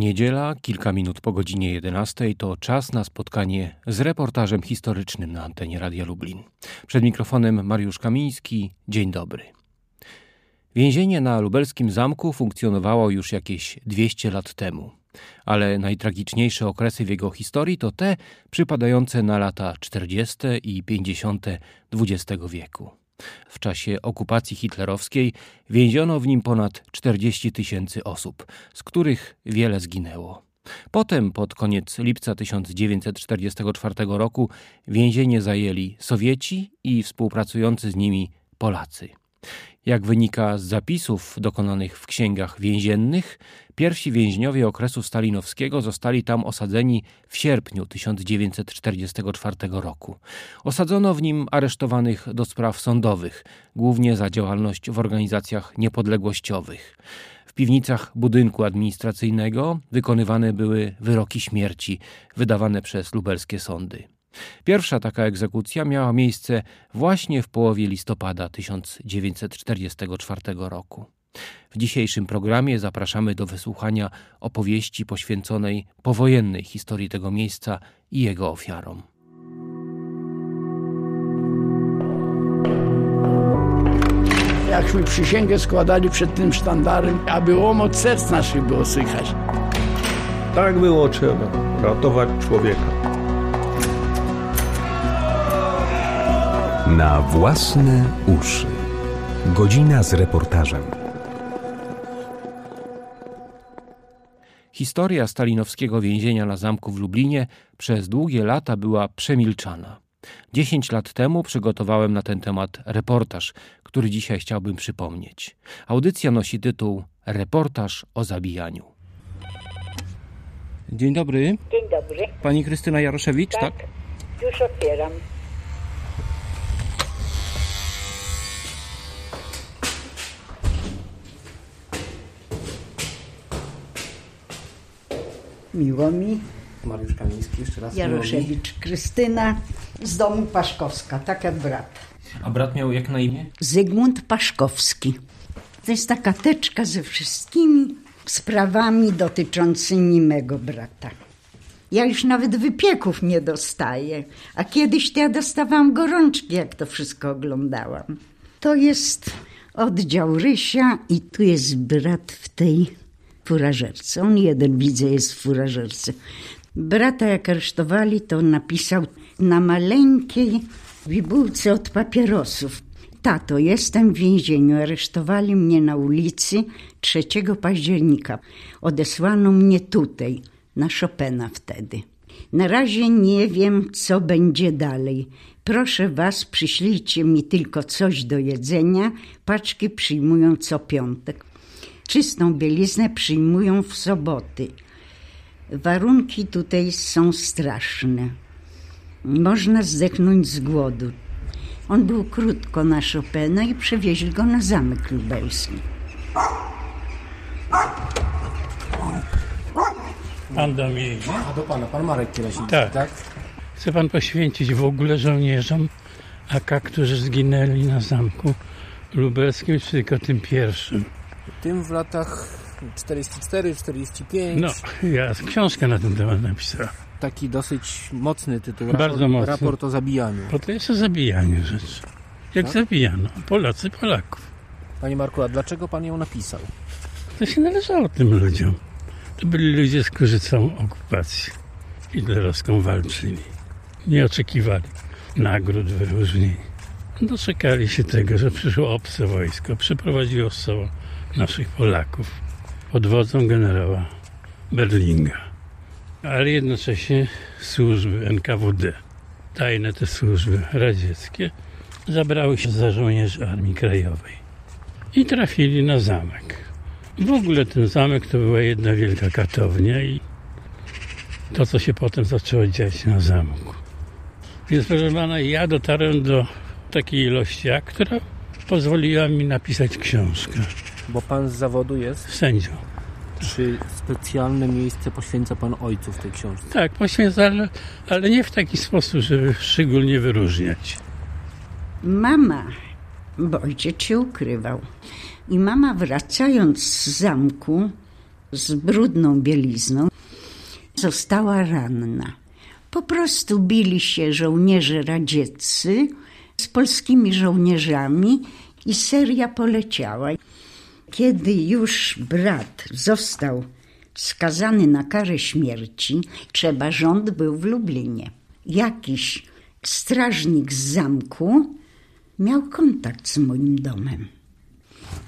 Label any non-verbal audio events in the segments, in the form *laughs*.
Niedziela, kilka minut po godzinie 11 to czas na spotkanie z reportażem historycznym na antenie Radia Lublin. Przed mikrofonem Mariusz Kamiński. Dzień dobry. Więzienie na lubelskim zamku funkcjonowało już jakieś 200 lat temu, ale najtragiczniejsze okresy w jego historii to te przypadające na lata 40. i 50. XX wieku. W czasie okupacji hitlerowskiej więziono w nim ponad 40 tysięcy osób, z których wiele zginęło. Potem, pod koniec lipca 1944 roku, więzienie zajęli Sowieci i współpracujący z nimi Polacy. Jak wynika z zapisów dokonanych w księgach więziennych, pierwsi więźniowie okresu stalinowskiego zostali tam osadzeni w sierpniu 1944 roku. Osadzono w nim aresztowanych do spraw sądowych, głównie za działalność w organizacjach niepodległościowych. W piwnicach budynku administracyjnego wykonywane były wyroki śmierci wydawane przez lubelskie sądy. Pierwsza taka egzekucja miała miejsce właśnie w połowie listopada 1944 roku. W dzisiejszym programie zapraszamy do wysłuchania opowieści poświęconej powojennej historii tego miejsca i jego ofiarom. Jakśmy przysięgę składali przed tym sztandarem, aby łomot serc naszych było słychać. Tak było trzeba, ratować człowieka. Na własne uszy. Godzina z reportażem. Historia stalinowskiego więzienia na zamku w Lublinie przez długie lata była przemilczana. Dziesięć lat temu przygotowałem na ten temat reportaż, który dzisiaj chciałbym przypomnieć. Audycja nosi tytuł Reportaż o zabijaniu. Dzień dobry. Dzień dobry. Pani Krystyna Jaroszewicz, tak? Tak, już otwieram. Miło mi. Mariusz Kamiński, jeszcze raz. Jaroszewicz Krystyna z domu Paszkowska, tak jak brat. A brat miał jak na imię? Zygmunt Paszkowski. To jest taka teczka ze wszystkimi sprawami dotyczącymi mego brata. Ja już nawet wypieków nie dostaję, a kiedyś to ja dostawałam gorączki, jak to wszystko oglądałam. To jest oddział Rysia i tu jest brat w tej furażerce. On jeden, widzę, jest w furażerce. Brata jak aresztowali, to napisał na maleńkiej bibułce od papierosów. Tato, jestem w więzieniu. Aresztowali mnie na ulicy 3 października. Odesłano mnie tutaj, na Chopina wtedy. Na razie nie wiem, co będzie dalej. Proszę was, przyślijcie mi tylko coś do jedzenia. Paczki przyjmują co piątek. Czystą bieliznę przyjmują w soboty. Warunki tutaj są straszne. Można zdechnąć z głodu. On był krótko na Chopina i przewieźli go na zamek lubelski. Pan do mnie idzie? A do pana, pan Marek Kielesiński, Tak. tak? Chce pan poświęcić w ogóle żołnierzom AK, którzy zginęli na zamku lubelskim, czy tylko tym pierwszym? Tym w latach 44, 45. No, ja książkę na ten temat napisałem. Taki dosyć mocny tytuł. Bardzo mocny. Raport o zabijaniu. Bo to jest o zabijaniu rzeczy. Jak Tak? zabijano Polacy Polaków. Panie Marku, a dlaczego pan ją napisał? To się należało tym ludziom. To byli ludzie, z którzy całą okupację hitlerowską walczyli. Nie oczekiwali nagród, wyróżnień. Doczekali się tego, że przyszło obce wojsko, przyprowadziło z sobą naszych Polaków pod wodzą generała Berlinga. Ale jednocześnie służby NKWD, tajne te służby radzieckie, zabrały się za żołnierzy Armii Krajowej i trafili na zamek. W ogóle ten zamek to była jedna wielka katownia i to, co się potem zaczęło dziać na zamku. Więc proszę pana, ja dotarłem do takiej ilości która pozwoliła mi napisać książkę. Bo pan z zawodu jest? Sędzią. Czy specjalne miejsce poświęca pan ojcu w tej książce? Tak, poświęcę, ale, ale nie w taki sposób, żeby szczególnie wyróżniać. Mama, bo ojciec się ukrywał. I mama wracając z zamku z brudną bielizną. Została ranna. Po prostu bili się żołnierze radzieccy z polskimi żołnierzami i seria poleciała. Kiedy już brat został skazany na karę śmierci, trzeba rząd był w Lublinie. Jakiś strażnik z zamku miał kontakt z moim domem.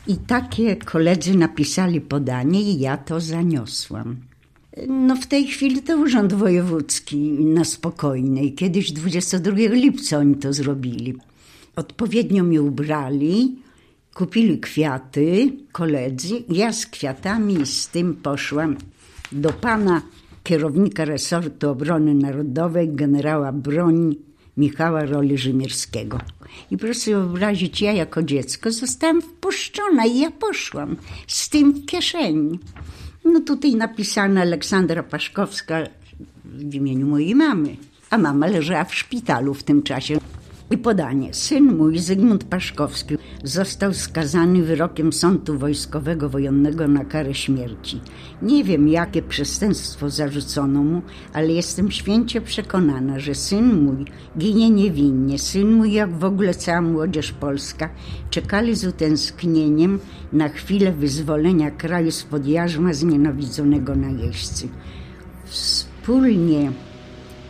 I takie koledzy napisali podanie i ja to zaniosłam. No w tej chwili to Urząd Wojewódzki na spokojnej. Kiedyś 22 lipca oni to zrobili. Odpowiednio mnie ubrali, kupili kwiaty koledzy. Ja z kwiatami z tym poszłam do pana kierownika resortu obrony narodowej, generała broni Michała Roli Rzymierskiego. I proszę sobie wyobrazić, ja jako dziecko zostałam wpuszczona i ja poszłam z tym w kieszeni. No tutaj napisane Aleksandra Paszkowska w imieniu mojej mamy, a mama leżała w szpitalu w tym czasie. I podanie. Syn mój, Zygmunt Paszkowski, został skazany wyrokiem sądu wojskowego wojennego na karę śmierci. Nie wiem, jakie przestępstwo zarzucono mu, ale jestem święcie przekonana, że syn mój ginie niewinnie. Syn mój, jak w ogóle cała młodzież polska, czekali z utęsknieniem na chwilę wyzwolenia kraju spod jarzma znienawidzonego najeźdźcy. Wspólnie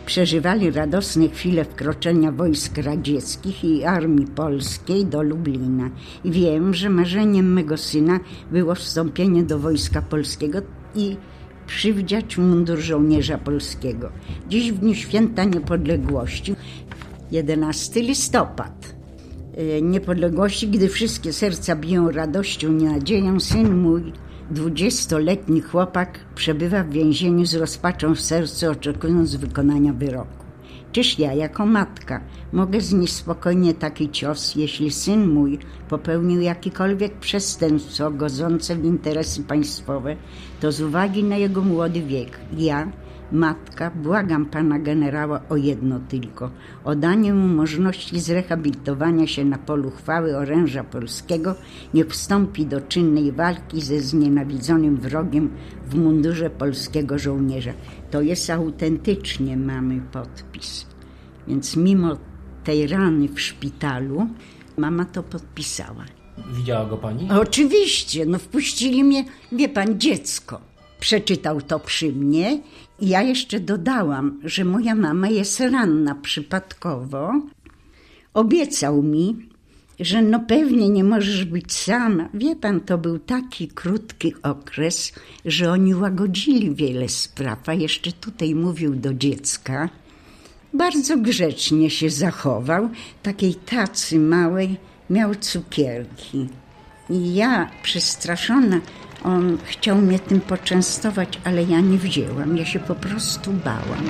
przeżywali radosne chwile wkroczenia wojsk radzieckich i armii polskiej do Lublina. I wiem, że marzeniem mego syna było wstąpienie do wojska polskiego i przywdziać mundur żołnierza polskiego. Dziś w dniu święta niepodległości, 11 listopad, e, niepodległości, gdy wszystkie serca biją radością i nadzieją, syn mój Dwudziestoletni chłopak przebywa w więzieniu z rozpaczą w sercu, oczekując wykonania wyroku. Czyż ja, jako matka, mogę znieść spokojnie taki cios, jeśli syn mój popełnił jakikolwiek przestępstwo godzące w interesy państwowe, to z uwagi na jego młody wiek, ja, Matka, błagam pana generała o jedno tylko: o danie mu możliwości zrehabilitowania się na polu chwały oręża polskiego, niech wstąpi do czynnej walki ze znienawidzonym wrogiem w mundurze polskiego żołnierza. To jest autentycznie mamy podpis. Więc mimo tej rany w szpitalu, mama to podpisała. Widziała go pani? Oczywiście, no wpuścili mnie, wie pan, dziecko. Przeczytał to przy mnie ja jeszcze dodałam, że moja mama jest ranna przypadkowo. Obiecał mi, że no pewnie nie możesz być sama. Wie pan, to był taki krótki okres, że oni łagodzili wiele spraw, a jeszcze tutaj mówił do dziecka. Bardzo grzecznie się zachował, takiej tacy małej miał cukierki. I ja, przestraszona, on chciał mnie tym poczęstować, ale ja nie wzięłam. Ja się po prostu bałam.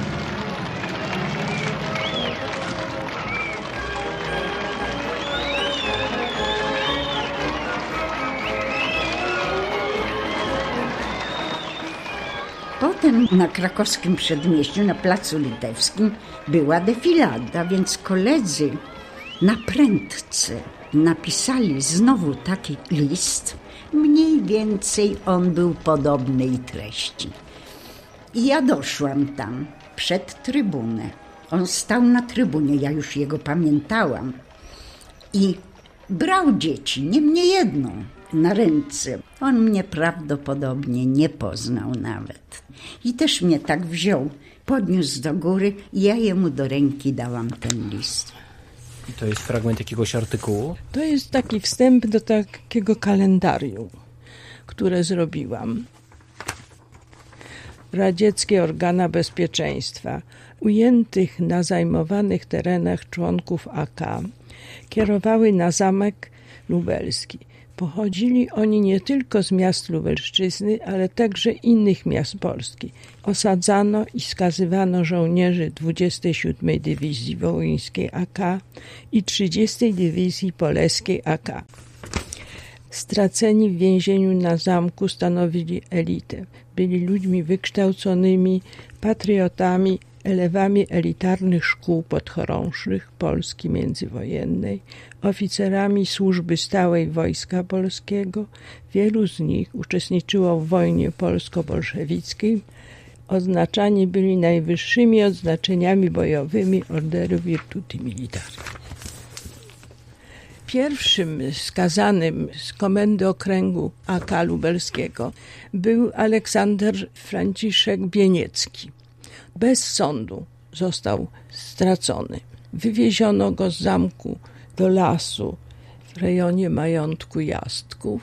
Potem na krakowskim przedmieściu, na Placu Litewskim była defilada, więc koledzy na prędce napisali znowu taki list, Mniej więcej on był podobnej treści. I ja doszłam tam, przed trybunę. On stał na trybunie, ja już jego pamiętałam. I brał dzieci, nie mnie jedną, na ręce. On mnie prawdopodobnie nie poznał nawet. I też mnie tak wziął, podniósł do góry i ja jemu do ręki dałam ten list. To jest fragment jakiegoś artykułu? To jest taki wstęp do takiego kalendarium, które zrobiłam. Radzieckie organa bezpieczeństwa ujętych na zajmowanych terenach członków AK kierowały na zamek lubelski – Pochodzili oni nie tylko z miast Lubelszczyzny, ale także innych miast Polski. Osadzano i skazywano żołnierzy 27 Dywizji Wołyńskiej AK i 30 Dywizji Poleskiej AK. Straceni w więzieniu na zamku stanowili elitę. Byli ludźmi wykształconymi, patriotami, elewami elitarnych szkół podchorążych Polski międzywojennej, oficerami służby stałej Wojska Polskiego. Wielu z nich uczestniczyło w wojnie polsko-bolszewickiej. Oznaczani byli najwyższymi odznaczeniami bojowymi Orderu Virtuti Militari. Pierwszym skazanym z komendy okręgu AK lubelskiego był Aleksander Franciszek Bieniecki. Bez sądu został stracony. Wywieziono go z zamku do lasu w rejonie majątku Jastków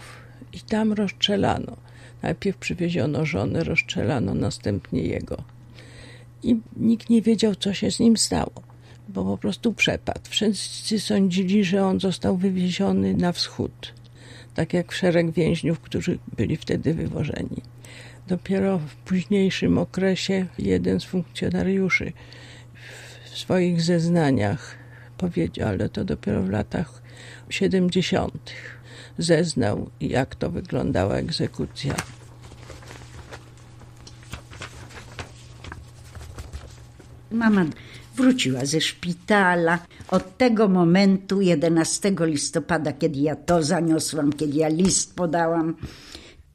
i tam rozstrzelano. Najpierw przywieziono żonę, rozstrzelano następnie jego. I nikt nie wiedział, co się z nim stało, bo po prostu przepadł. Wszyscy sądzili, że on został wywieziony na wschód, tak jak szereg więźniów, którzy byli wtedy wywożeni. Dopiero w późniejszym okresie jeden z funkcjonariuszy w swoich zeznaniach powiedział, ale to dopiero w latach 70. zeznał, jak to wyglądała egzekucja. Mama wróciła ze szpitala. Od tego momentu, 11 listopada, kiedy ja to zaniosłam, kiedy ja list podałam,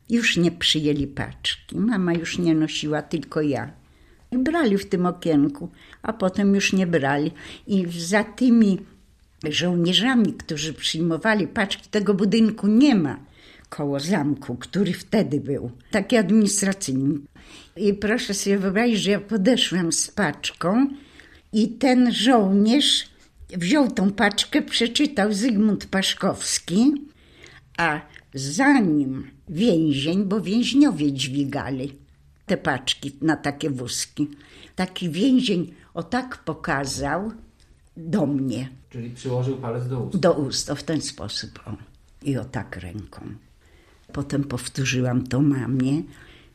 już nie przyjęli paczki. Mama już nie nosiła, tylko ja. I brali w tym okienku, a potem już nie brali. I za tymi żołnierzami, którzy przyjmowali paczki, tego budynku nie ma koło zamku, który wtedy był, taki administracyjny. I proszę sobie wyobrazić, że ja podeszłam z paczką i ten żołnierz wziął tą paczkę, przeczytał Zygmunt Paszkowski, a zanim więzień, bo więźniowie dźwigali te paczki na takie wózki. Taki więzień o tak pokazał do mnie. Czyli przyłożył palec do ust. Do ust, o w ten sposób. O. I o tak ręką. Potem powtórzyłam to mamie.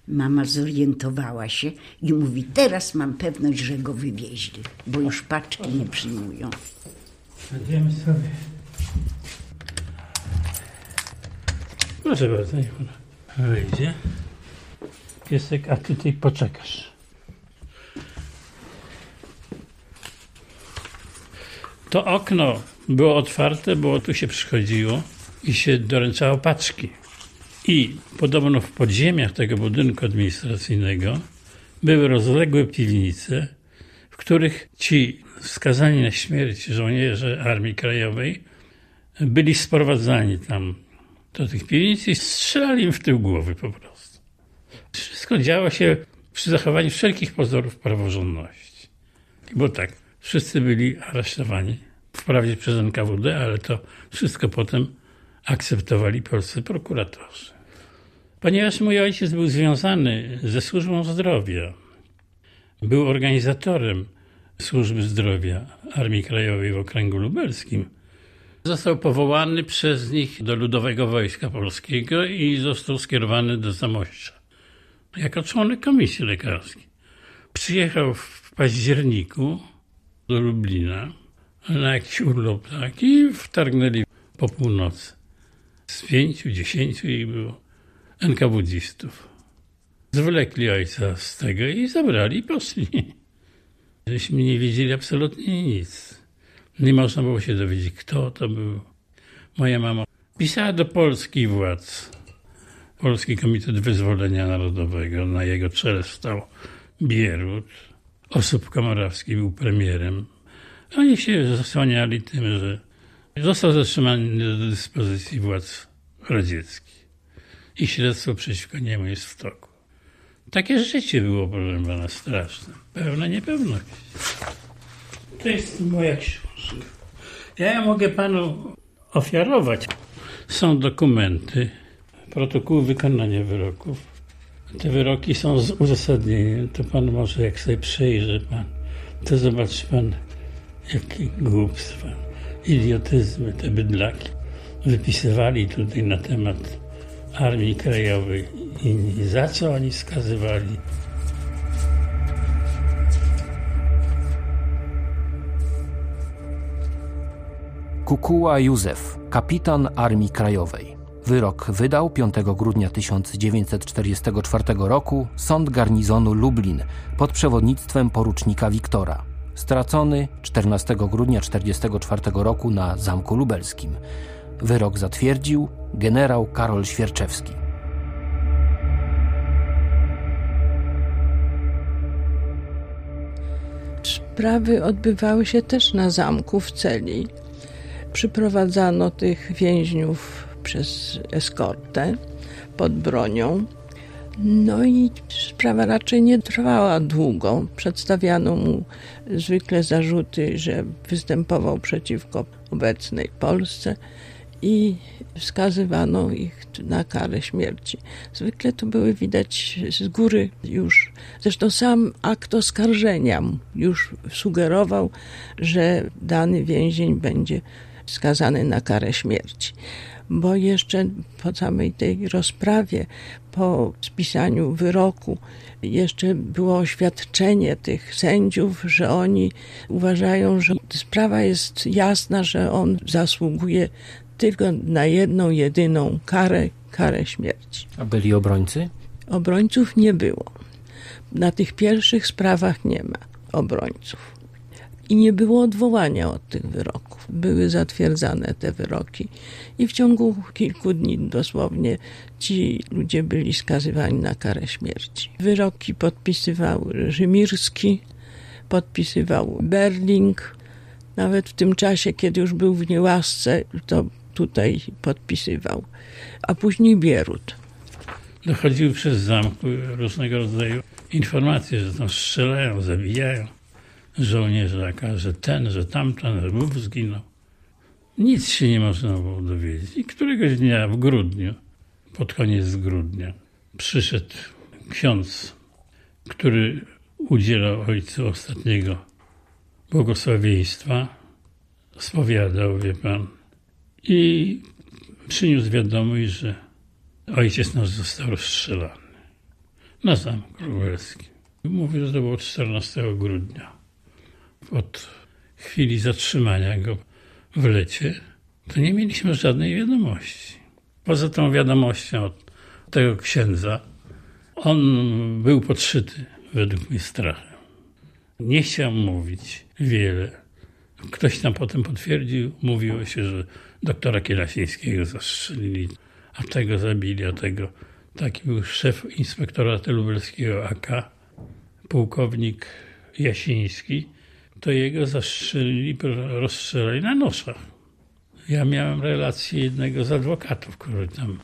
Mama zorientowała się i mówi, teraz mam pewność, że go wywieźli, bo już paczki nie przyjmują. Będziemy sobie. Proszę bardzo, niech ona wyjdzie. Piesek, a ty tutaj poczekasz. To okno było otwarte, bo tu się przychodziło i się doręczało paczki. I podobno w podziemiach tego budynku administracyjnego były rozległe piwnice, w których ci skazani na śmierć żołnierze Armii Krajowej byli sprowadzani tam do tych piwnic i strzelali im w tył głowy po prostu. Wszystko działo się przy zachowaniu wszelkich pozorów praworządności. Bo tak, wszyscy byli aresztowani, wprawdzie przez NKWD, ale to wszystko potem akceptowali polscy prokuratorzy. Ponieważ mój ojciec był związany ze służbą zdrowia, był organizatorem służby zdrowia Armii Krajowej w Okręgu Lubelskim, został powołany przez nich do Ludowego Wojska Polskiego i został skierowany do Zamościa jako członek komisji lekarskiej. Przyjechał w październiku do Lublina na jakiś urlop taki i wtargnęli po północy. Z pięciu, dziesięciu ich było NKWDzistów. Zwlekli ojca z tego i zabrali i poszli. Żeśmy nie wiedzieli absolutnie nic. Nie można było się dowiedzieć, kto to był. Moja mama pisała do polskich władz. Polski Komitet Wyzwolenia Narodowego. Na jego czele stał Bierut. Osób Komorowski był premierem. Oni się zasłaniali tym, że został zatrzymany do dyspozycji władz radzieckich. I śledztwo przeciwko niemu jest w toku. Takie życie było, proszę pana, straszne. Pełna niepewność. To jest moja książka. Ja mogę panu ofiarować. Są dokumenty, protokoły wykonania wyroków. Te wyroki są z uzasadnieniem. To pan może, jak sobie przejrzy pan, to zobaczy pan, jakie głupstwa, idiotyzmy, te bydlaki wypisywali tutaj na temat Armii Krajowej i za co oni skazywali. Kukuła Józef, kapitan Armii Krajowej. Wyrok wydał 5 grudnia 1944 roku Sąd Garnizonu Lublin pod przewodnictwem porucznika Wiktora. Stracony 14 grudnia 1944 roku na Zamku Lubelskim. Wyrok zatwierdził generał Karol Świerczewski. Sprawy odbywały się też na zamku w celi. Przyprowadzano tych więźniów przez eskortę pod bronią. No i sprawa raczej nie trwała długo. Przedstawiano mu zwykle zarzuty, że występował przeciwko obecnej Polsce i wskazywano ich na karę śmierci. Zwykle to były widać z góry już. Zresztą sam akt oskarżenia już sugerował, że dany więzień będzie skazany na karę śmierci. Bo jeszcze po samej tej rozprawie, po spisaniu wyroku, jeszcze było oświadczenie tych sędziów, że oni uważają, że sprawa jest jasna, że on zasługuje tylko na jedną, jedyną karę, karę śmierci. A byli obrońcy? Obrońców nie było. Na tych pierwszych sprawach nie ma obrońców. I nie było odwołania od tych wyroków. Były zatwierdzane te wyroki i w ciągu kilku dni dosłownie ci ludzie byli skazywani na karę śmierci. Wyroki podpisywał Rzymirski, podpisywał Berling. Nawet w tym czasie, kiedy już był w niełasce, to tutaj podpisywał. A później Bierut. Dochodziły przez zamku różnego rodzaju informacje, że tam strzelają, zabijają żołnierzaka, że ten, że tamten, że Bóg zginął. Nic się nie można było dowiedzieć. I któregoś dnia w grudniu, pod koniec grudnia, przyszedł ksiądz, który udzielał ojcu ostatniego błogosławieństwa, spowiadał, wie pan, i przyniósł wiadomość, że ojciec nasz został rozstrzelany na Zamku Lubelskim. Mówił, że to było 14 grudnia. Od chwili zatrzymania go w lecie, to nie mieliśmy żadnej wiadomości. Poza tą wiadomością od tego księdza, on był podszyty według mnie strachem. Nie chciał mówić wiele. Ktoś tam potem potwierdził, mówiło się, że doktora Kielasińskiego zastrzelili, a tego zabili, a tego. Taki był szef inspektoratu lubelskiego AK, pułkownik Jasiński. To jego zastrzelili, rozstrzelali na noszach. Ja miałem relację jednego z adwokatów, który tam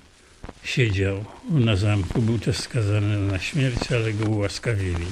siedział na zamku. Był też skazany na śmierć, ale go ułaskawili.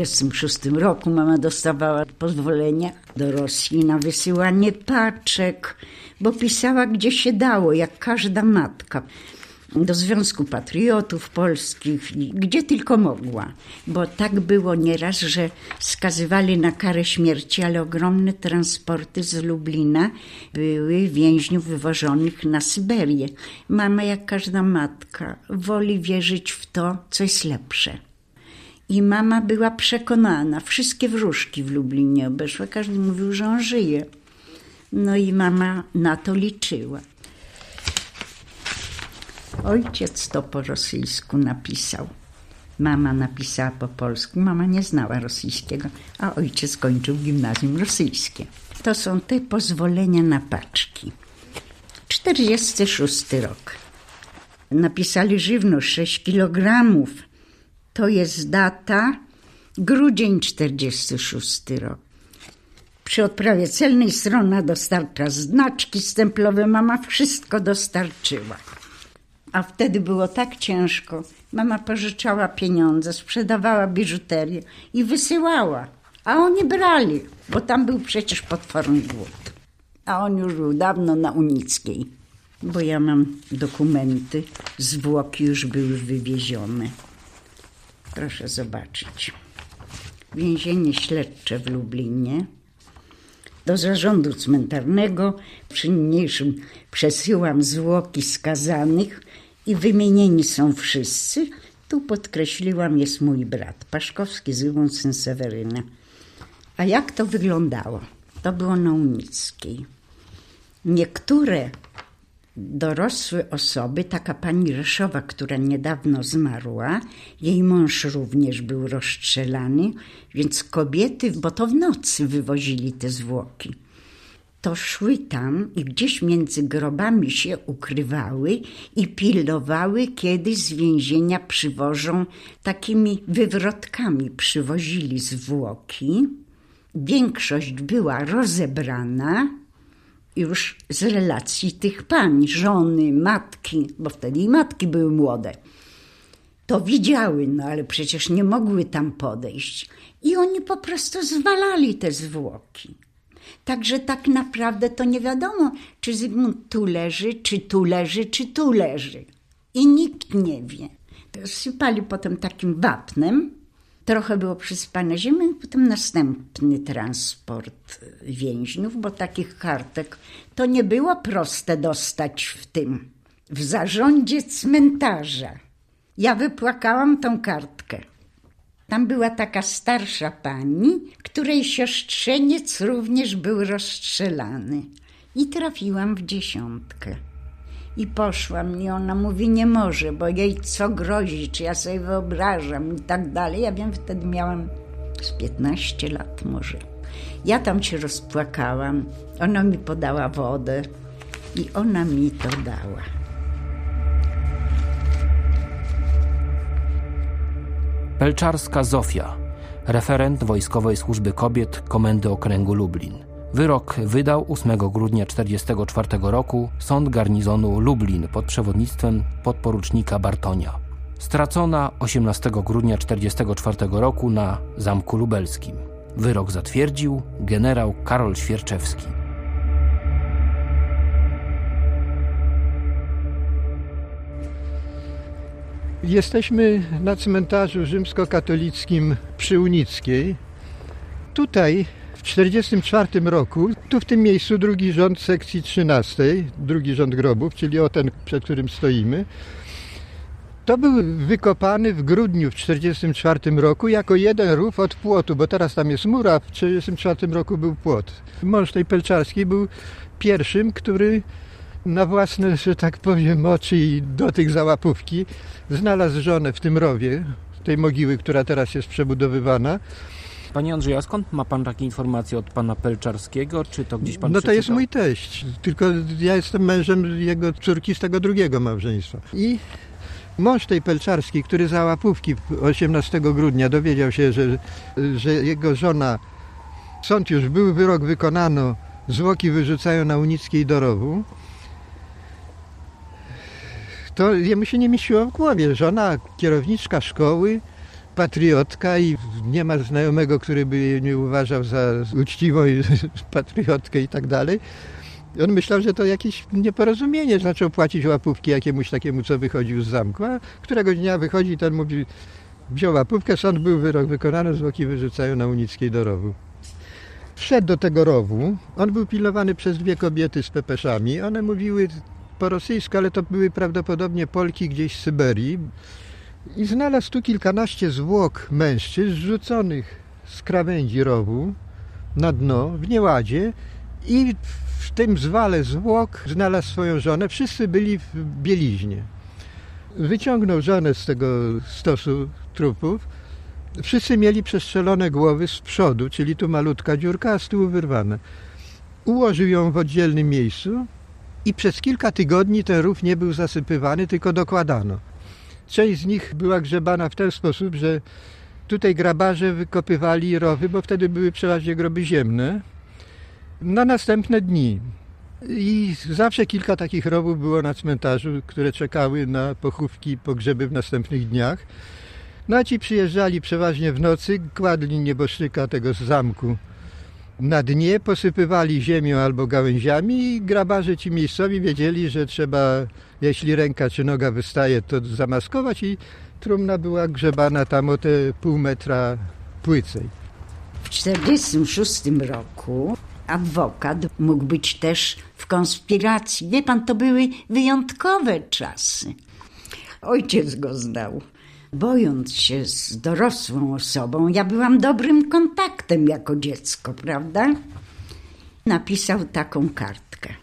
W 1936 roku mama dostawała pozwolenia do Rosji na wysyłanie paczek, bo pisała gdzie się dało, jak każda matka do Związku Patriotów Polskich, gdzie tylko mogła. Bo tak było nieraz, że skazywali na karę śmierci, ale ogromne transporty z Lublina były więźniów wywożonych na Syberię. Mama, jak każda matka, woli wierzyć w to, co jest lepsze. I mama była przekonana, wszystkie wróżki w Lublinie obeszła, każdy mówił, że on żyje. No i mama na to liczyła. Ojciec to po rosyjsku napisał. Mama napisała po polsku. Mama nie znała rosyjskiego, a ojciec kończył gimnazjum rosyjskie. To są te pozwolenia na paczki. 46 rok. Napisali żywność 6 kilogramów. To jest data grudzień 46 rok. Przy odprawie celnej strona dostarcza znaczki stemplowe. Mama wszystko dostarczyła. A wtedy było tak ciężko. Mama pożyczała pieniądze, sprzedawała biżuterię i wysyłała. A oni brali, bo tam był przecież potworny głód. A on już był dawno na Unickiej. Bo ja mam dokumenty, zwłoki już były wywiezione. Proszę zobaczyć. więzienie śledcze w Lublinie. Do zarządu cmentarnego przy niniejszym przesyłam zwłoki skazanych i wymienieni są wszyscy. Tu podkreśliłam, jest mój brat Paszkowski, Zygmunt syn Seweryna. A jak to wyglądało? To było na Unickiej. Niektóre dorosłe osoby, taka pani Reszowa, która niedawno zmarła, jej mąż również był rozstrzelany, więc kobiety, bo to w nocy wywozili te zwłoki, to szły tam i gdzieś między grobami się ukrywały i pilnowały, kiedy z więzienia przywożą takimi wywrotkami, przywozili zwłoki. Większość była rozebrana, już z relacji tych pań, żony, matki, bo wtedy i matki były młode. To widziały, no ale przecież nie mogły tam podejść. I oni po prostu zwalali te zwłoki. Także tak naprawdę to nie wiadomo, czy Zygmunt tu leży, czy tu leży, czy tu leży. I nikt nie wie. Sypali potem takim wapnem, Trochę było przyspane ziemią, potem następny transport więźniów, bo takich kartek to nie było proste dostać w tym, w zarządzie cmentarza. Ja wypłakałam tą kartkę. Tam była taka starsza pani, której siostrzeniec również był rozstrzelany. I trafiłam w dziesiątkę. I poszłam i ona mówi, nie może, bo jej co grozi, czy ja sobie wyobrażam i tak dalej. Ja wiem, wtedy miałam z 15 lat może. Ja tam się rozpłakałam, ona mi podała wodę i ona mi to dała. Pelczarska Zofia, referent Wojskowej Służby Kobiet Komendy Okręgu Lublin. Wyrok wydał 8 grudnia 1944 roku Sąd Garnizonu Lublin pod przewodnictwem podporucznika Bartonia. Stracona 18 grudnia 1944 roku na Zamku Lubelskim. Wyrok zatwierdził generał Karol Świerczewski. Jesteśmy na cmentarzu rzymskokatolickim przy Unickiej. Tutaj w 1944 roku, tu w tym miejscu drugi rząd sekcji 13, drugi rząd grobów, czyli o ten, przed którym stoimy, to był wykopany w grudniu w 1944 roku jako jeden rów od płotu, bo teraz tam jest mur, a w 1944 roku był płot. Mąż tej Pelczarskiej był pierwszym, który na własne, że tak powiem, oczy i dotyk załapówki znalazł żonę w tym rowie, tej mogiły, która teraz jest przebudowywana. Panie Andrzeju, a skąd ma pan takie informacje od pana Pelczarskiego? Czy to gdzieś pan No to przeczytał? jest mój teść, tylko ja jestem mężem jego córki z tego drugiego małżeństwa. I mąż tej Pelczarskiej, który za łapówki 18 grudnia dowiedział się, że, że jego żona, sąd już był, wyrok wykonano, zwłoki wyrzucają na Unickiej do rowu, to jemu się nie mieściło w głowie. Żona, kierowniczka szkoły, patriotka i nie ma znajomego, który by jej nie uważał za uczciwą *laughs* patriotkę i tak dalej. On myślał, że to jakieś nieporozumienie, zaczął płacić łapówki jakiemuś takiemu, co wychodził z zamku, a któregoś dnia wychodzi ten mówi, wziął łapówkę, sąd był wyrok wykonany, zwłoki wyrzucają na Unickiej do rowu. Wszedł do tego rowu, on był pilnowany przez dwie kobiety z pepeszami, one mówiły po rosyjsku, ale to były prawdopodobnie Polki gdzieś z Syberii, i znalazł tu kilkanaście zwłok mężczyzn rzuconych z krawędzi rowu na dno w nieładzie i w tym zwale zwłok znalazł swoją żonę. Wszyscy byli w bieliźnie. Wyciągnął żonę z tego stosu trupów. Wszyscy mieli przestrzelone głowy z przodu, czyli tu malutka dziurka, a z tyłu wyrwane. Ułożył ją w oddzielnym miejscu i przez kilka tygodni ten rów nie był zasypywany, tylko dokładano. Część z nich była grzebana w ten sposób, że tutaj grabarze wykopywali rowy, bo wtedy były przeważnie groby ziemne, na następne dni. I zawsze kilka takich rowów było na cmentarzu, które czekały na pochówki, pogrzeby w następnych dniach. No a ci przyjeżdżali przeważnie w nocy, kładli nieboszczyka tego z zamku na dnie, posypywali ziemią albo gałęziami i grabarze ci miejscowi wiedzieli, że trzeba, jeśli ręka czy noga wystaje, to zamaskować i trumna była grzebana tam o te pół metra płycej. W 1946 roku adwokat mógł być też w konspiracji. Wie pan, to były wyjątkowe czasy. Ojciec go znał. Bojąc się z dorosłą osobą, ja byłam dobrym kontaktem jako dziecko, prawda? Napisał taką kartkę.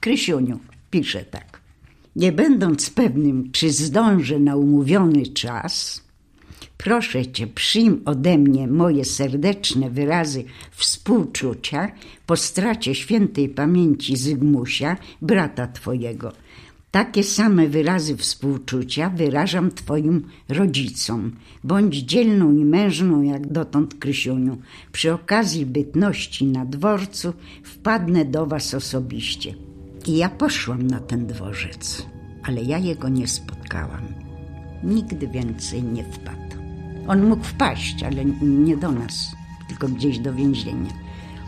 Krysiuniu, pisze tak. Nie będąc pewnym, czy zdążę na umówiony czas, proszę cię, przyjm ode mnie moje serdeczne wyrazy współczucia po stracie świętej pamięci Zygmusia, brata twojego. Takie same wyrazy współczucia wyrażam twoim rodzicom. Bądź dzielną i mężną jak dotąd, Krysiuniu. Przy okazji bytności na dworcu wpadnę do was osobiście. I ja poszłam na ten dworzec, ale ja jego nie spotkałam. Nigdy więcej nie wpadł. On mógł wpaść, ale nie do nas, tylko gdzieś do więzienia.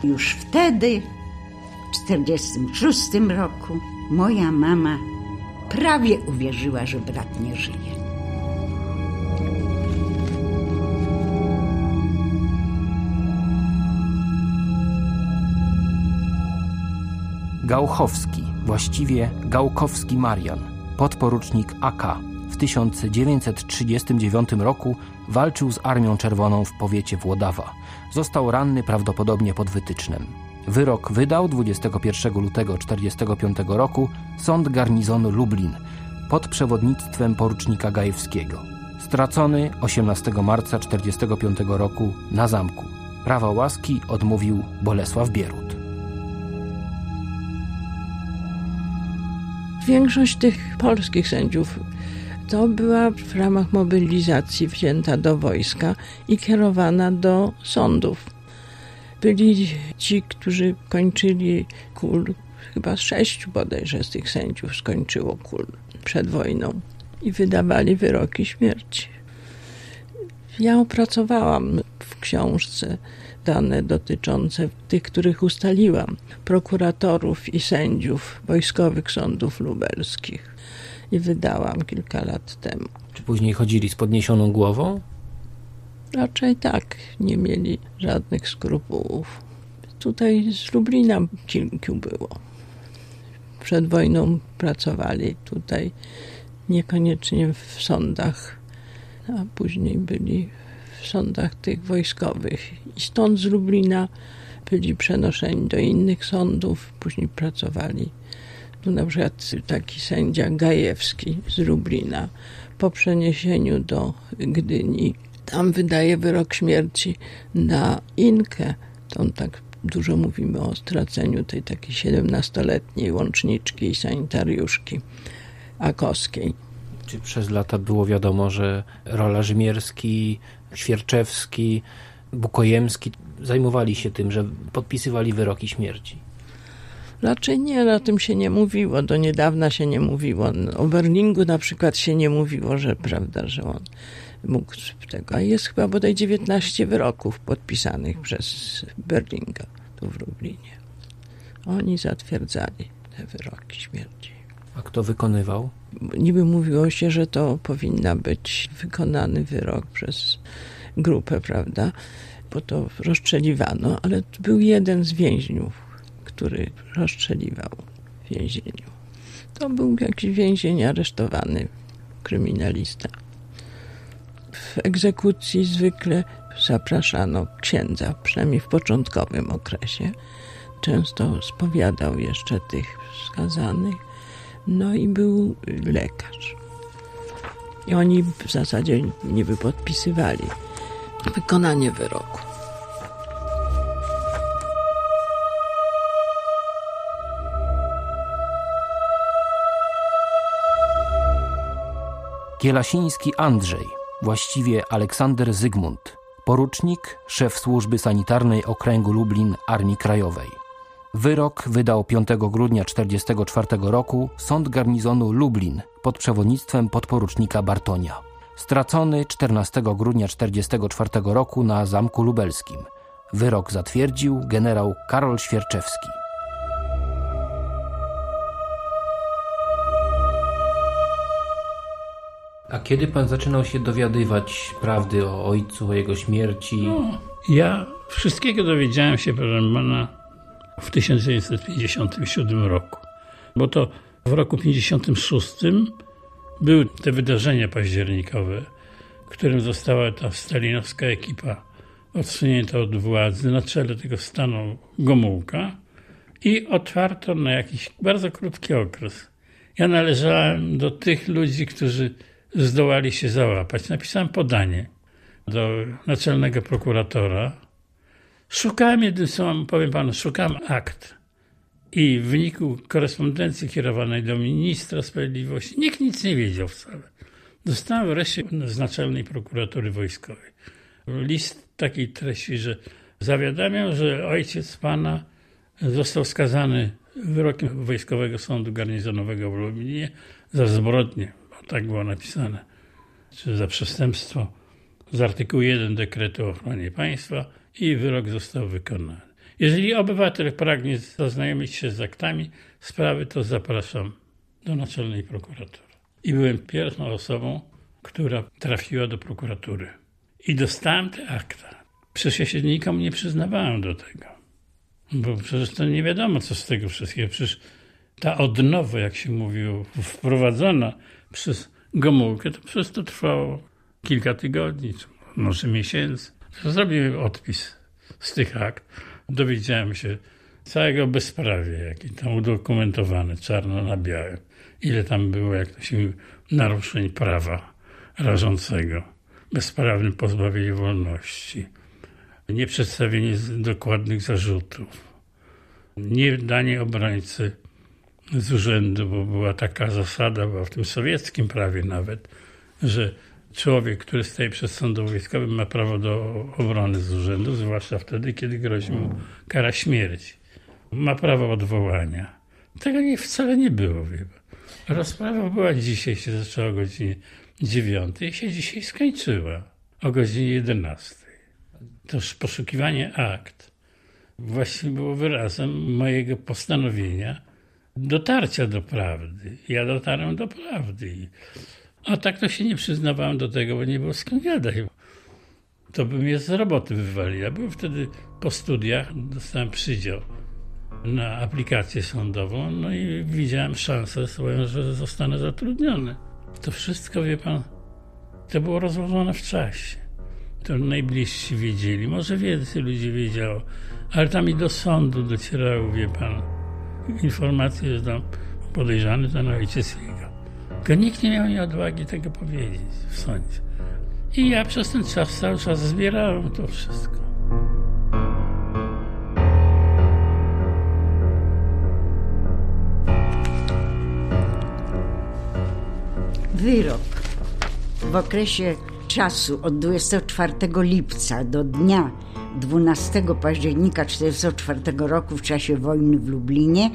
Już wtedy, w 1946 roku, moja mama prawie uwierzyła, że brat nie żyje. Gałchowski, właściwie Gałkowski Marian, podporucznik AK, w 1939 roku walczył z Armią Czerwoną w powiecie Włodawa. Został ranny prawdopodobnie pod Wytycznem. Wyrok wydał 21 lutego 1945 roku Sąd Garnizonu Lublin pod przewodnictwem porucznika Gajewskiego. Stracony 18 marca 1945 roku na zamku. Prawa łaski odmówił Bolesław Bierut. Większość tych polskich sędziów to była w ramach mobilizacji wzięta do wojska i kierowana do sądów. Byli ci, którzy kończyli kul, chyba sześciu bodajże z tych sędziów skończyło kul przed wojną i wydawali wyroki śmierci. Ja opracowałam w książce dane dotyczące tych, których ustaliłam, prokuratorów i sędziów wojskowych sądów lubelskich i wydałam kilka lat temu. Czy później chodzili z podniesioną głową? Raczej tak, nie mieli żadnych skrupułów. Tutaj z Lublina kilku było. Przed wojną pracowali tutaj, niekoniecznie w sądach, a później byli w sądach tych wojskowych. I stąd z Lublina byli przenoszeni do innych sądów, później pracowali. Tu na przykład taki sędzia Gajewski z Lublina po przeniesieniu do Gdyni tam wydaje wyrok śmierci na Inkę. To tak dużo mówimy o straceniu tej takiej 17-letniej łączniczki i sanitariuszki Akowskiej. Czy przez lata było wiadomo, że rola Rzymierski, Świerczewski, Bukojemski zajmowali się tym, że podpisywali wyroki śmierci? Raczej nie, o tym się nie mówiło. Do niedawna się nie mówiło. O Berlingu na przykład się nie mówiło, że prawda, że on mógł tego. A jest chyba bodaj 19 wyroków podpisanych przez Berlinga tu w Lublinie. Oni zatwierdzali te wyroki śmierci. A kto wykonywał? Niby mówiło się, że to powinna być wykonany wyrok przez grupę, prawda? Bo to rozstrzeliwano, ale był jeden z więźniów, który rozstrzeliwał w więzieniu. To był jakiś więzień aresztowany, kryminalista. W egzekucji zwykle zapraszano księdza, przynajmniej w początkowym okresie. Często spowiadał jeszcze tych skazanych. No i był lekarz. I oni w zasadzie niby podpisywali wykonanie wyroku. Kielasiński Andrzej, właściwie Aleksander Zygmunt, porucznik, szef służby sanitarnej okręgu Lublin Armii Krajowej. Wyrok wydał 5 grudnia 1944 roku Sąd Garnizonu Lublin pod przewodnictwem podporucznika Bartonia. Stracony 14 grudnia 1944 roku na Zamku Lubelskim. Wyrok zatwierdził generał Karol Świerczewski. A kiedy pan zaczynał się dowiadywać prawdy o ojcu, o jego śmierci? Ja w Wszystkiego dowiedziałem się, proszę pana, w 1957 roku. Bo to w roku 1956 były te wydarzenia październikowe, którym została ta stalinowska ekipa odsunięta od władzy. Na czele tego stanął Gomułka i otwarto na jakiś bardzo krótki okres. Ja należałem do tych ludzi, którzy zdołali się załapać. Napisałem podanie do naczelnego prokuratora. Szukałem jedynie, co powiem panu, szukałem akt. I w wyniku korespondencji kierowanej do ministra sprawiedliwości, nikt nic nie wiedział wcale. Dostałem wreszcie z naczelnej prokuratury wojskowej list takiej treści, że zawiadamiam, że ojciec pana został skazany wyrokiem Wojskowego Sądu Garnizonowego w Lublinie za zbrodnię, tak było napisane, czy za przestępstwo z artykułu 1 dekretu o ochronie państwa i wyrok został wykonany. Jeżeli obywatel pragnie zaznajomić się z aktami sprawy, to zapraszam do Naczelnej Prokuratury. I byłem pierwszą osobą, która trafiła do prokuratury. I dostałem te akta. Przecież ja się nikomu nie przyznawałem do tego. Bo przecież to nie wiadomo, co z tego wszystkiego. Przecież ta odnowa, jak się mówiło, wprowadzona przez Gomułkę, to przecież to trwało kilka tygodni, może miesięcy. Zrobiłem odpis z tych akt. Dowiedziałem się całego bezprawia, jakie tam udokumentowane, czarno na białym. Ile tam było, jak to się naruszeń prawa rażącego, bezprawne pozbawienie wolności, nieprzedstawienie dokładnych zarzutów, nie danie obrońcy z urzędu, bo była taka zasada, była w tym sowieckim prawie nawet, że człowiek, który staje przed sądem wojskowym ma prawo do obrony z urzędu, zwłaszcza wtedy, kiedy grozi mu kara śmierci. Ma prawo odwołania. Tego nie, wcale nie było. Rozprawa była dzisiaj, się zaczęła o godzinie 9 i się dzisiaj skończyła o godzinie 11. Toż poszukiwanie akt właściwie było wyrazem mojego postanowienia dotarcia do prawdy. Ja dotarłem do prawdy. A tak to się nie przyznawałem do tego, bo nie było skąd gadać. To by mnie z roboty wywalił. Ja byłem wtedy po studiach, dostałem przydział na aplikację sądową, no i widziałem szansę swoją, że zostanę zatrudniony. To wszystko, wie pan, to było rozłożone w czasie. To najbliżsi wiedzieli, może więcej ludzi wiedziało, ale tam i do sądu docierały, wie pan, informacje, że tam podejrzany ten ojciec jego. Tylko nikt nie miał mi odwagi tego powiedzieć w sądzie. I ja przez ten czas cały czas zbierałem to wszystko. Wyrok w okresie czasu od 24 lipca do dnia 12 października 1944 roku w czasie wojny w Lublinie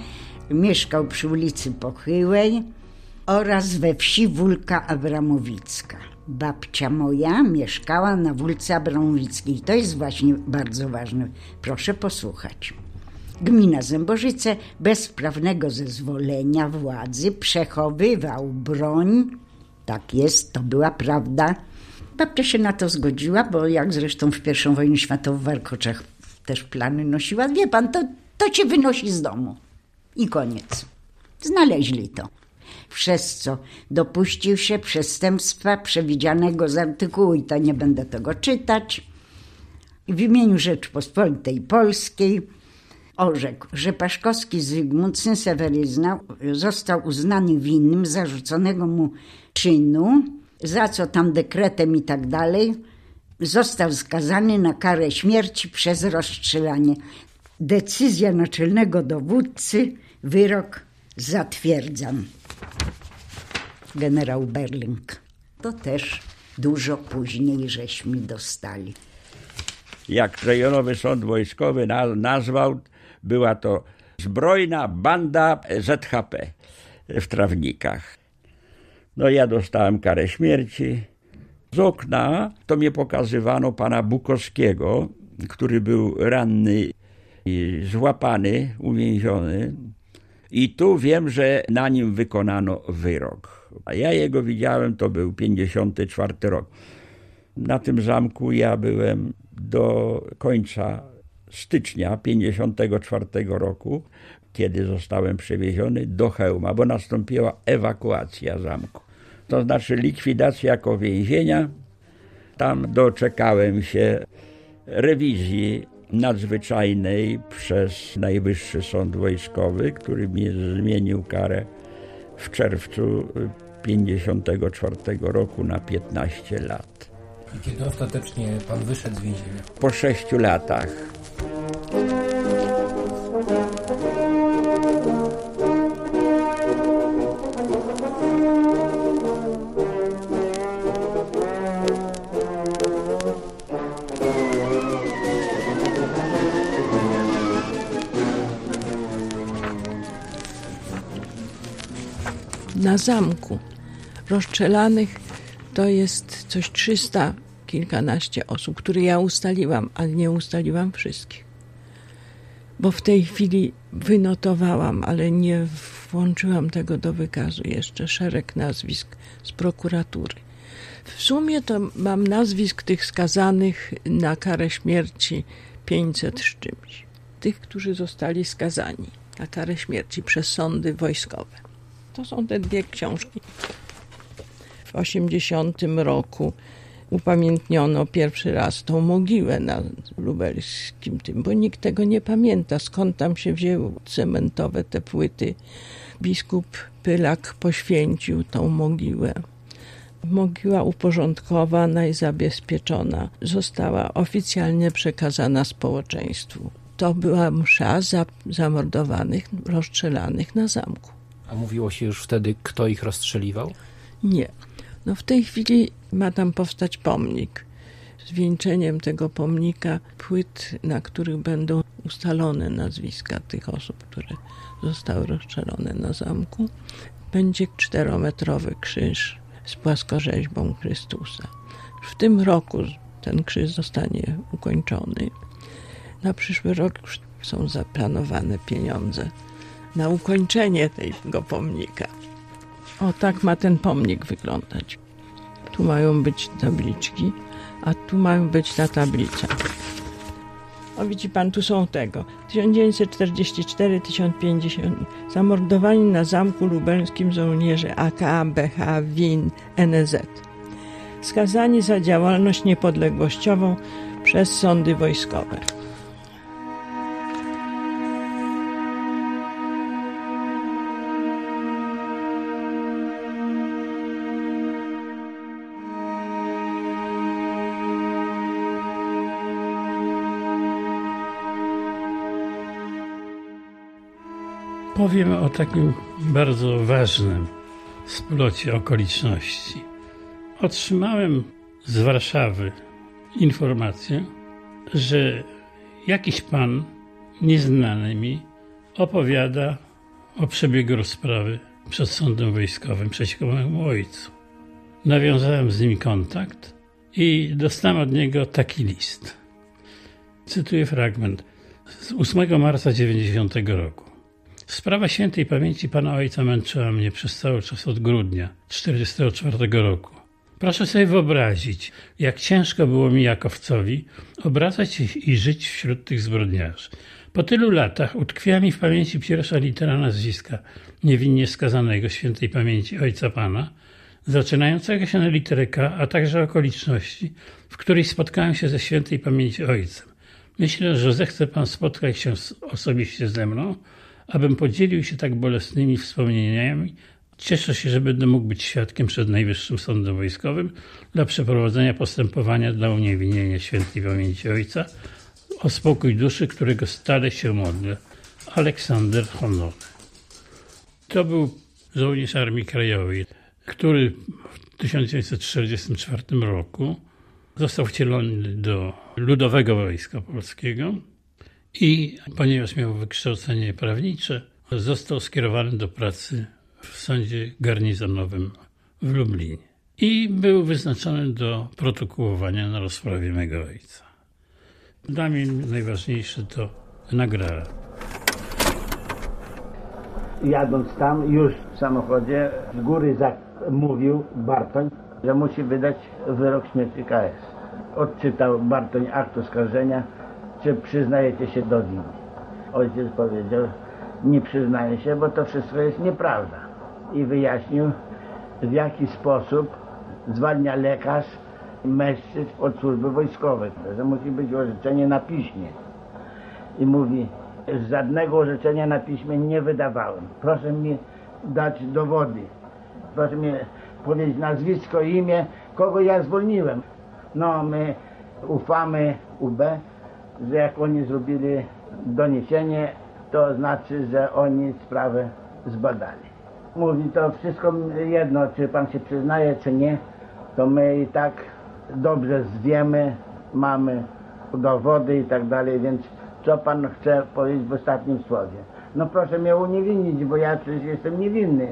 mieszkał przy ulicy Pochyłej oraz we wsi Wólka Abramowicka. Babcia moja mieszkała na Wólce Abramowickiej. To jest właśnie bardzo ważne. Proszę posłuchać. Gmina Zębożyce bez prawnego zezwolenia władzy przechowywał broń. Tak jest, to była prawda. Babcia się na to zgodziła, bo jak zresztą w I wojnie światowej w Warkoczach też plany nosiła. Wie pan, to, to cię wynosi z domu. I koniec. Znaleźli to przez co dopuścił się przestępstwa przewidzianego z artykułu, i to nie będę tego czytać, w imieniu Rzeczpospolitej Polskiej orzekł, że Paszkowski Zygmunt, Seweryzna, został uznany winnym zarzuconego mu czynu, za co tam dekretem i tak dalej, został skazany na karę śmierci przez rozstrzelanie. Decyzja naczelnego dowódcy, wyrok zatwierdzam generał Berling. To też dużo później żeśmy dostali. Jak rejonowy sąd wojskowy nazwał, była to zbrojna banda ZHP w Trawnikach. No ja dostałem karę śmierci. Z okna to mnie pokazywano pana Bukowskiego, który był ranny i złapany, uwięziony. I tu wiem, że na nim wykonano wyrok. A ja jego widziałem, to był 54 rok. Na tym zamku ja byłem do końca stycznia 54 roku, kiedy zostałem przewieziony do Chełma, bo nastąpiła ewakuacja zamku. To znaczy likwidacja jako więzienia. Tam doczekałem się rewizji nadzwyczajnej przez Najwyższy Sąd Wojskowy, który mi zmienił karę w czerwcu 54 roku na 15 lat. I kiedy ostatecznie pan wyszedł z więzienia? Po sześciu latach. Na zamku rozstrzelanych to jest coś 300 kilkanaście osób, które ja ustaliłam, ale nie ustaliłam wszystkich. Bo w tej chwili wynotowałam, ale nie włączyłam tego do wykazu jeszcze szereg nazwisk z prokuratury. W sumie to mam nazwisk tych skazanych na karę śmierci 500 z czymś. Tych, którzy zostali skazani na karę śmierci przez sądy wojskowe. To są te dwie książki. W 80 roku upamiętniono pierwszy raz tą mogiłę na lubelskim tym, bo nikt tego nie pamięta, skąd tam się wzięły cementowe te płyty. Biskup Pylak poświęcił tą mogiłę. Mogiła uporządkowana i zabezpieczona została oficjalnie przekazana społeczeństwu. To była msza za zamordowanych, rozstrzelanych na zamku. A mówiło się już wtedy, kto ich rozstrzeliwał? Nie. No w tej chwili ma tam powstać pomnik. Zwieńczeniem tego pomnika płyt, na których będą ustalone nazwiska tych osób, które zostały rozstrzelone na zamku, będzie czterometrowy krzyż z płaskorzeźbą Chrystusa. W tym roku ten krzyż zostanie ukończony. Na przyszły rok są zaplanowane pieniądze na ukończenie tego pomnika. O, tak ma ten pomnik wyglądać. Tu mają być tabliczki, a tu mają być ta tablica. O, widzi pan, tu są tego. 1944-1050. Zamordowani na Zamku Lubelskim żołnierze AK, BH, WIN, NZ. Skazani za działalność niepodległościową przez sądy wojskowe. Powiem o takim bardzo ważnym splocie okoliczności. Otrzymałem z Warszawy informację, że jakiś pan nieznany mi opowiada o przebiegu rozprawy przed sądem wojskowym przeciwko mojemu ojcu. Nawiązałem z nim kontakt i dostałem od niego taki list. Cytuję fragment z 8 marca 90 roku. Sprawa świętej pamięci pana ojca męczyła mnie przez cały czas od grudnia 1944 roku. Proszę sobie wyobrazić, jak ciężko było mi Jakowcowi obracać się i żyć wśród tych zbrodniarzy. Po tylu latach utkwiła mi w pamięci pierwsza litera nazwiska niewinnie skazanego świętej pamięci ojca pana, zaczynającego się na literę K, a także okoliczności, w której spotkałem się ze świętej pamięci ojcem. Myślę, że zechce pan spotkać się osobiście ze mną, abym podzielił się tak bolesnymi wspomnieniami. Cieszę się, że będę mógł być świadkiem przed Najwyższym Sądem Wojskowym dla przeprowadzenia postępowania dla uniewinnienia świętej pamięci ojca o spokój duszy, którego stale się modlę. Aleksander Honor. To był żołnierz Armii Krajowej, który w 1944 roku został wcielony do Ludowego Wojska Polskiego i ponieważ miał wykształcenie prawnicze, został skierowany do pracy w sądzie garnizonowym w Lublinie. I był wyznaczony do protokołowania na rozprawie mego ojca. Dla mnie najważniejsze to nagrała. Jadąc tam, już w samochodzie z góry mówił Bartoń, że musi wydać wyrok śmierci KS. Odczytał Bartoń akt oskarżenia, czy przyznajecie się do winy. Ojciec powiedział, nie przyznaję się, bo to wszystko jest nieprawda. I wyjaśnił, w jaki sposób zwalnia lekarz mężczyzn od służby wojskowej, że musi być orzeczenie na piśmie. I mówi, żadnego orzeczenia na piśmie nie wydawałem. Proszę mi dać dowody. Proszę mi powiedzieć nazwisko, imię, kogo ja zwolniłem. No, my ufamy UB, że jak oni zrobili doniesienie, to znaczy, że oni sprawę zbadali. Mówi to wszystko jedno, czy pan się przyznaje, czy nie, to my i tak dobrze zwiemy, mamy dowody i tak dalej, więc co pan chce powiedzieć w ostatnim słowie? No proszę mnie uniewinnić, bo ja przecież jestem niewinny.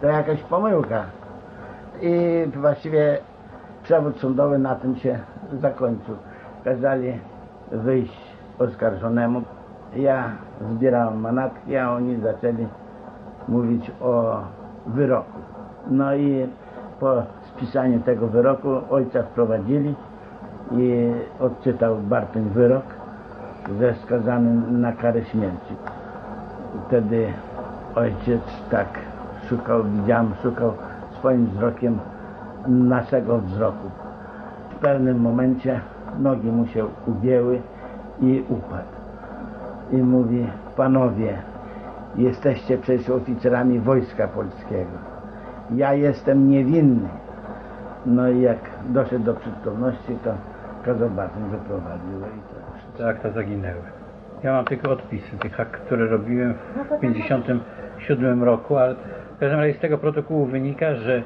To jakaś pomyłka. I właściwie przewód sądowy na tym się zakończył. Kazali wyjść oskarżonemu. Ja zbierałem manatki, a oni zaczęli mówić o wyroku. No i po spisaniu tego wyroku ojca wprowadzili i odczytał Bartoń wyrok, że skazany na karę śmierci. Wtedy ojciec tak szukał, widziałem, szukał swoim wzrokiem naszego wzroku. W pewnym momencie nogi mu się ugięły i upadł. I mówi, panowie, jesteście przecież oficerami Wojska Polskiego. Ja jestem niewinny. No i jak doszedł do przytomności, to kazał Barton wyprowadził i to Te akta zaginęły. Ja mam tylko odpisy tych akt, które robiłem w 57 roku, ale w każdym razie z tego protokołu wynika, że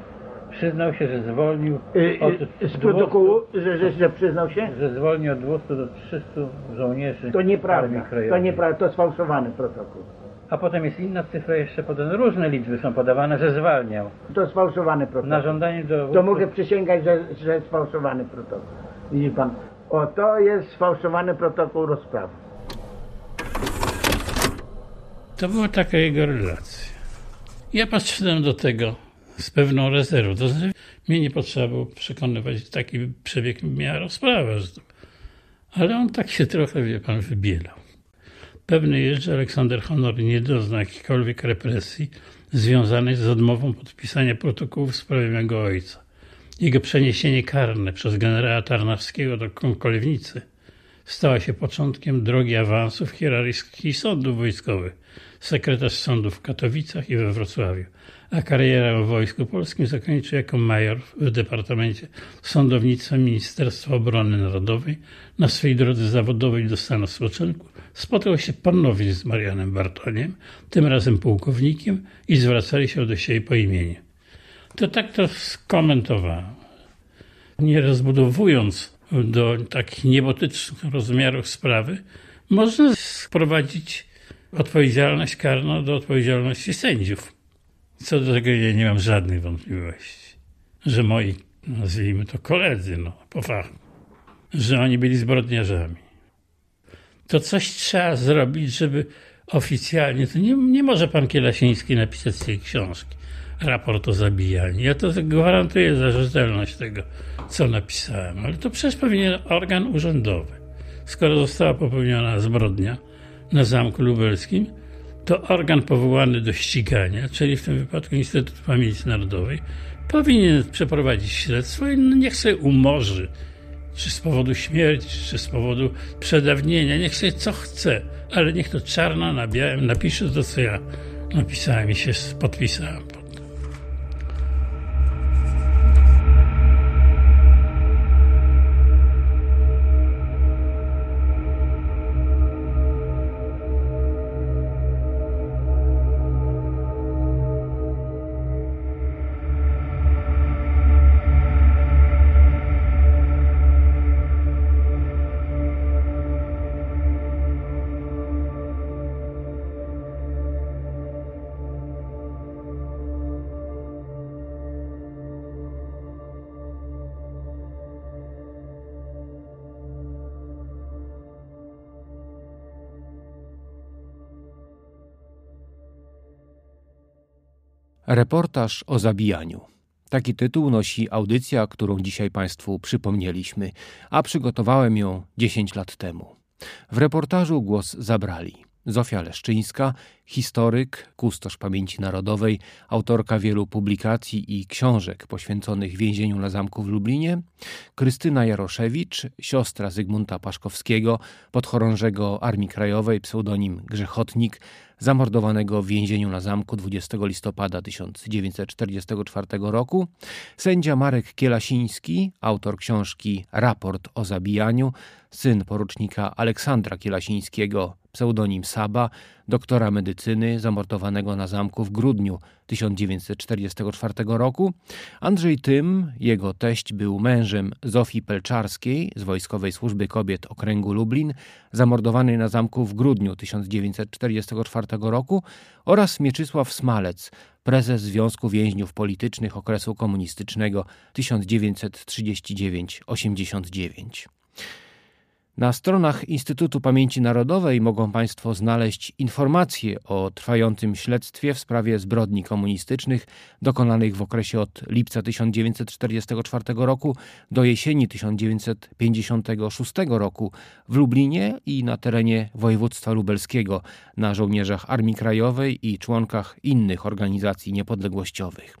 przyznał się, że zwolnił od Z protokołu, że, że, że przyznał się? że zwolnił od 200 do 300 żołnierzy To nieprawda. Armii Krajowej. To nieprawda, to sfałszowany protokół. A potem jest inna cyfra jeszcze podana, różne liczby są podawane, że zwalniał. To sfałszowany protokół. Na żądanie do... To mogę przysięgać, że, że jest sfałszowany protokół. Widzi pan, o to jest sfałszowany protokół rozprawy. To była taka jego relacja. Ja patrzyłem do tego z pewną rezerwą. To znaczy, mnie nie potrzeba było przekonywać, taki przebieg miała rozprawa. Ale on tak się trochę, wie pan, wybielał. Pewny jest, że Aleksander Honor nie dozna jakiejkolwiek represji związanej z odmową podpisania protokołu w sprawie mego ojca. Jego przeniesienie karne przez generała Tarnawskiego do Kolewnicy stała się początkiem drogi awansu w hierarchii sądów wojskowych. Sekretarz sądu w Katowicach i we Wrocławiu, a karierę w Wojsku Polskim zakończył jako major w Departamencie Sądownictwa Ministerstwa Obrony Narodowej. Na swej drodze zawodowej do stanu spoczynku spotkał się ponownie z Marianem Bartoniem, tym razem pułkownikiem i zwracali się do siebie po imieniu. To tak to skomentowałem. Nie rozbudowując do takich niebotycznych rozmiarów sprawy, można sprowadzić odpowiedzialność karną do odpowiedzialności sędziów. Co do tego ja nie mam żadnych wątpliwości, że moi, nazwijmy to koledzy, no, po fachu, że oni byli zbrodniarzami. To coś trzeba zrobić, żeby oficjalnie, to nie, nie może pan Kielasiński napisać tej książki, raport o zabijaniu. Ja to gwarantuję za rzetelność tego, co napisałem, ale to przecież powinien organ urzędowy. Skoro została popełniona zbrodnia na Zamku Lubelskim, to organ powołany do ścigania, czyli w tym wypadku Instytut Pamięci Narodowej, powinien przeprowadzić śledztwo i no niech sobie umorzy, czy z powodu śmierci, czy z powodu przedawnienia, niech sobie co chce, ale niech to czarno na białym napisze to, co ja napisałem i się podpisałem. Reportaż o zabijaniu. Taki tytuł nosi audycja, którą dzisiaj Państwu przypomnieliśmy, a przygotowałem ją 10 lat temu. W reportażu głos zabrali Zofia Leszczyńska, historyk, kustosz pamięci narodowej, autorka wielu publikacji i książek poświęconych więzieniu na zamku w Lublinie, Krystyna Jaroszewicz, siostra Zygmunta Paszkowskiego, podchorążego Armii Krajowej, pseudonim Grzechotnik, zamordowanego w więzieniu na zamku 20 listopada 1944 roku, sędzia Marek Kielasiński, autor książki Raport o zabijaniu, syn porucznika Aleksandra Kielasińskiego, pseudonim Saba, doktora medycyny zamordowanego na zamku w grudniu 1944 roku. Andrzej Tym, jego teść, był mężem Zofii Pelczarskiej z Wojskowej Służby Kobiet Okręgu Lublin, zamordowanej na zamku w grudniu 1944 roku oraz Mieczysław Smalec, prezes Związku Więźniów Politycznych okresu komunistycznego 1939-89. Na stronach Instytutu Pamięci Narodowej mogą Państwo znaleźć informacje o trwającym śledztwie w sprawie zbrodni komunistycznych dokonanych w okresie od lipca 1944 roku do jesieni 1956 roku w Lublinie i na terenie województwa lubelskiego na żołnierzach Armii Krajowej i członkach innych organizacji niepodległościowych.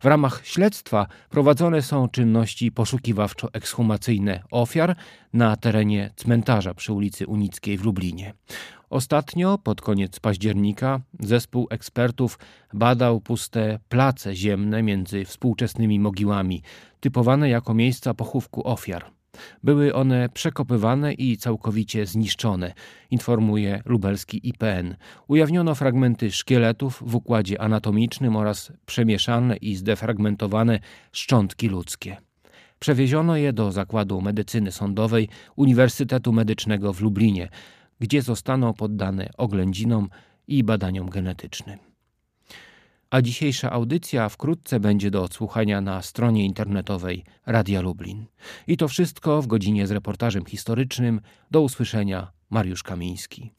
W ramach śledztwa prowadzone są czynności poszukiwawczo-ekshumacyjne ofiar na terenie cmentarza przy ulicy Unickiej w Lublinie. Ostatnio, pod koniec października, zespół ekspertów badał puste place ziemne między współczesnymi mogiłami, typowane jako miejsca pochówku ofiar. Były one przekopywane i całkowicie zniszczone, informuje lubelski IPN. Ujawniono fragmenty szkieletów w układzie anatomicznym oraz przemieszane i zdefragmentowane szczątki ludzkie. Przewieziono je do Zakładu Medycyny Sądowej Uniwersytetu Medycznego w Lublinie, gdzie zostaną poddane oględzinom i badaniom genetycznym. A dzisiejsza audycja wkrótce będzie do odsłuchania na stronie internetowej Radia Lublin. I to wszystko w godzinie z reportażem historycznym. Do usłyszenia, Mariusz Kamiński.